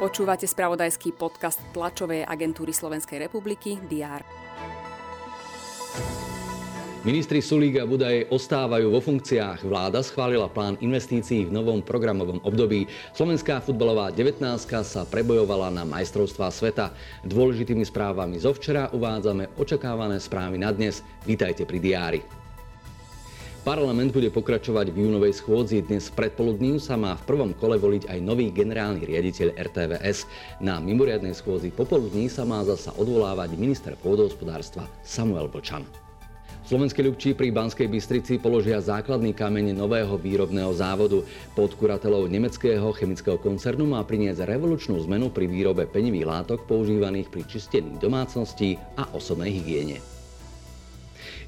Počúvate spravodajský podcast tlačovej agentúry Slovenskej republiky DR. Ministri Sulík a Budaj ostávajú vo funkciách. Vláda schválila plán investícií v novom programovom období. Slovenská futbalová 19 sa prebojovala na majstrovstvá sveta. Dôležitými správami zo včera uvádzame očakávané správy na dnes. Vítajte pri diári. Parlament bude pokračovať v júnovej schôdzi. Dnes predpoludním sa má v prvom kole voliť aj nový generálny riaditeľ RTVS. Na mimoriadnej schôdzi popoludní sa má zasa odvolávať minister pôdohospodárstva Samuel Vlčan. Slovenskí ľubčí pri Banskej Bystrici položia základný kameň nového výrobného závodu. Pod kuratelou nemeckého chemického koncernu má priniesť revolučnú zmenu pri výrobe penivých látok používaných pri čistení domácností a osobnej hygiene.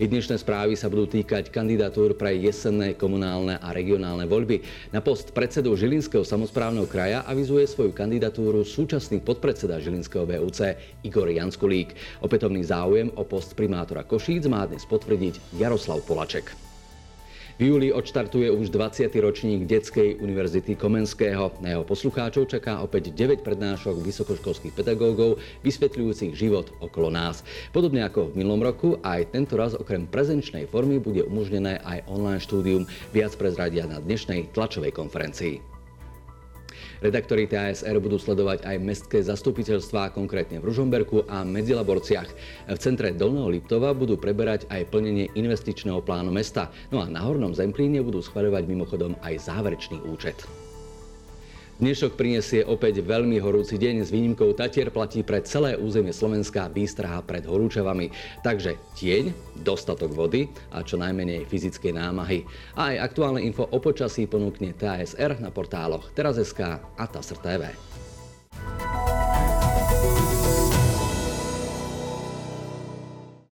I dnešné správy sa budú týkať kandidatúr pre jesenné komunálne a regionálne voľby. Na post predsedu Žilinského samozprávneho kraja avizuje svoju kandidatúru súčasný podpredseda Žilinského VUC Igor Janskulík. Opätovný záujem o post primátora Košíc má dnes potvrdiť Jaroslav Polaček. V júli odštartuje už 20. ročník Detskej univerzity Komenského. Na jeho poslucháčov čaká opäť 9 prednášok vysokoškolských pedagógov vysvetľujúcich život okolo nás. Podobne ako v minulom roku, aj tento raz okrem prezenčnej formy bude umožnené aj online štúdium. Viac prezradia na dnešnej tlačovej konferencii. Redaktori TASR budú sledovať aj mestské zastupiteľstvá, konkrétne v Ružomberku a Medzilaborciach. V centre Dolného Liptova budú preberať aj plnenie investičného plánu mesta. No a na Hornom Zemplíne budú schvaľovať mimochodom aj záverečný účet. Dnešok prinesie opäť veľmi horúci deň. S výnimkou Tatier platí pre celé územie Slovenska výstraha pred horúčavami. Takže tieň, dostatok vody a čo najmenej fyzické námahy. A aj aktuálne info o počasí ponúkne TASR na portáloch Teraz.sk a TASR TV.